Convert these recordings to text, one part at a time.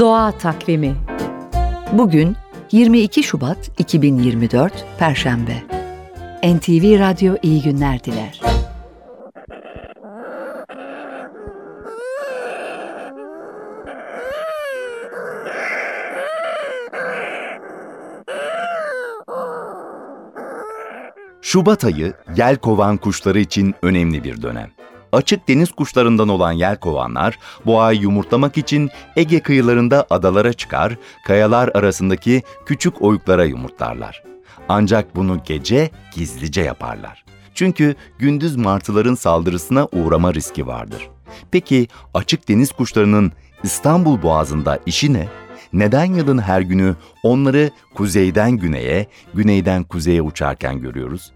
Doğa Takvimi Bugün 22 Şubat 2024 Perşembe NTV Radyo iyi günler diler. Şubat ayı yel kovan kuşları için önemli bir dönem. Açık deniz kuşlarından olan yelkovanlar bu ay yumurtlamak için Ege kıyılarında adalara çıkar, kayalar arasındaki küçük oyuklara yumurtlarlar. Ancak bunu gece gizlice yaparlar. Çünkü gündüz martıların saldırısına uğrama riski vardır. Peki açık deniz kuşlarının İstanbul Boğazı'nda işi ne? Neden yılın her günü onları kuzeyden güneye, güneyden kuzeye uçarken görüyoruz?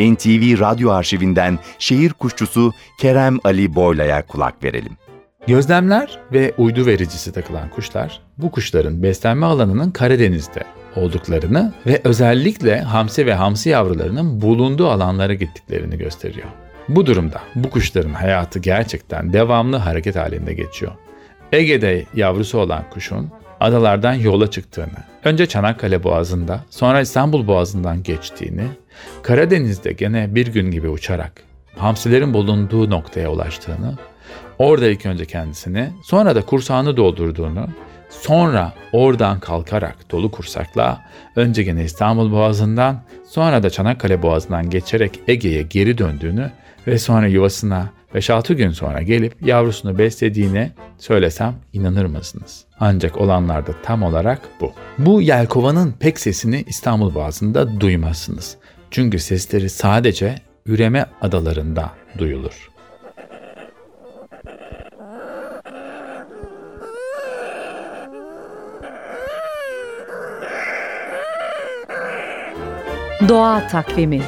NTV Radyo Arşivinden şehir kuşçusu Kerem Ali Boyla'ya kulak verelim. Gözlemler ve uydu vericisi takılan kuşlar bu kuşların beslenme alanının Karadeniz'de olduklarını ve özellikle hamsi ve hamsi yavrularının bulunduğu alanlara gittiklerini gösteriyor. Bu durumda bu kuşların hayatı gerçekten devamlı hareket halinde geçiyor. Ege'de yavrusu olan kuşun adalardan yola çıktığını, önce Çanakkale Boğazı'nda, sonra İstanbul Boğazı'ndan geçtiğini, Karadeniz'de gene bir gün gibi uçarak hamsilerin bulunduğu noktaya ulaştığını, orada ilk önce kendisini, sonra da kursağını doldurduğunu, sonra oradan kalkarak dolu kursakla önce gene İstanbul Boğazı'ndan, sonra da Çanakkale Boğazı'ndan geçerek Ege'ye geri döndüğünü ve sonra yuvasına 5-6 gün sonra gelip yavrusunu beslediğini söylesem inanır mısınız? Ancak olanlar da tam olarak bu. Bu yelkovanın pek sesini İstanbul Boğazı'nda duymazsınız. Çünkü sesleri sadece üreme adalarında duyulur. Doğa Takvimi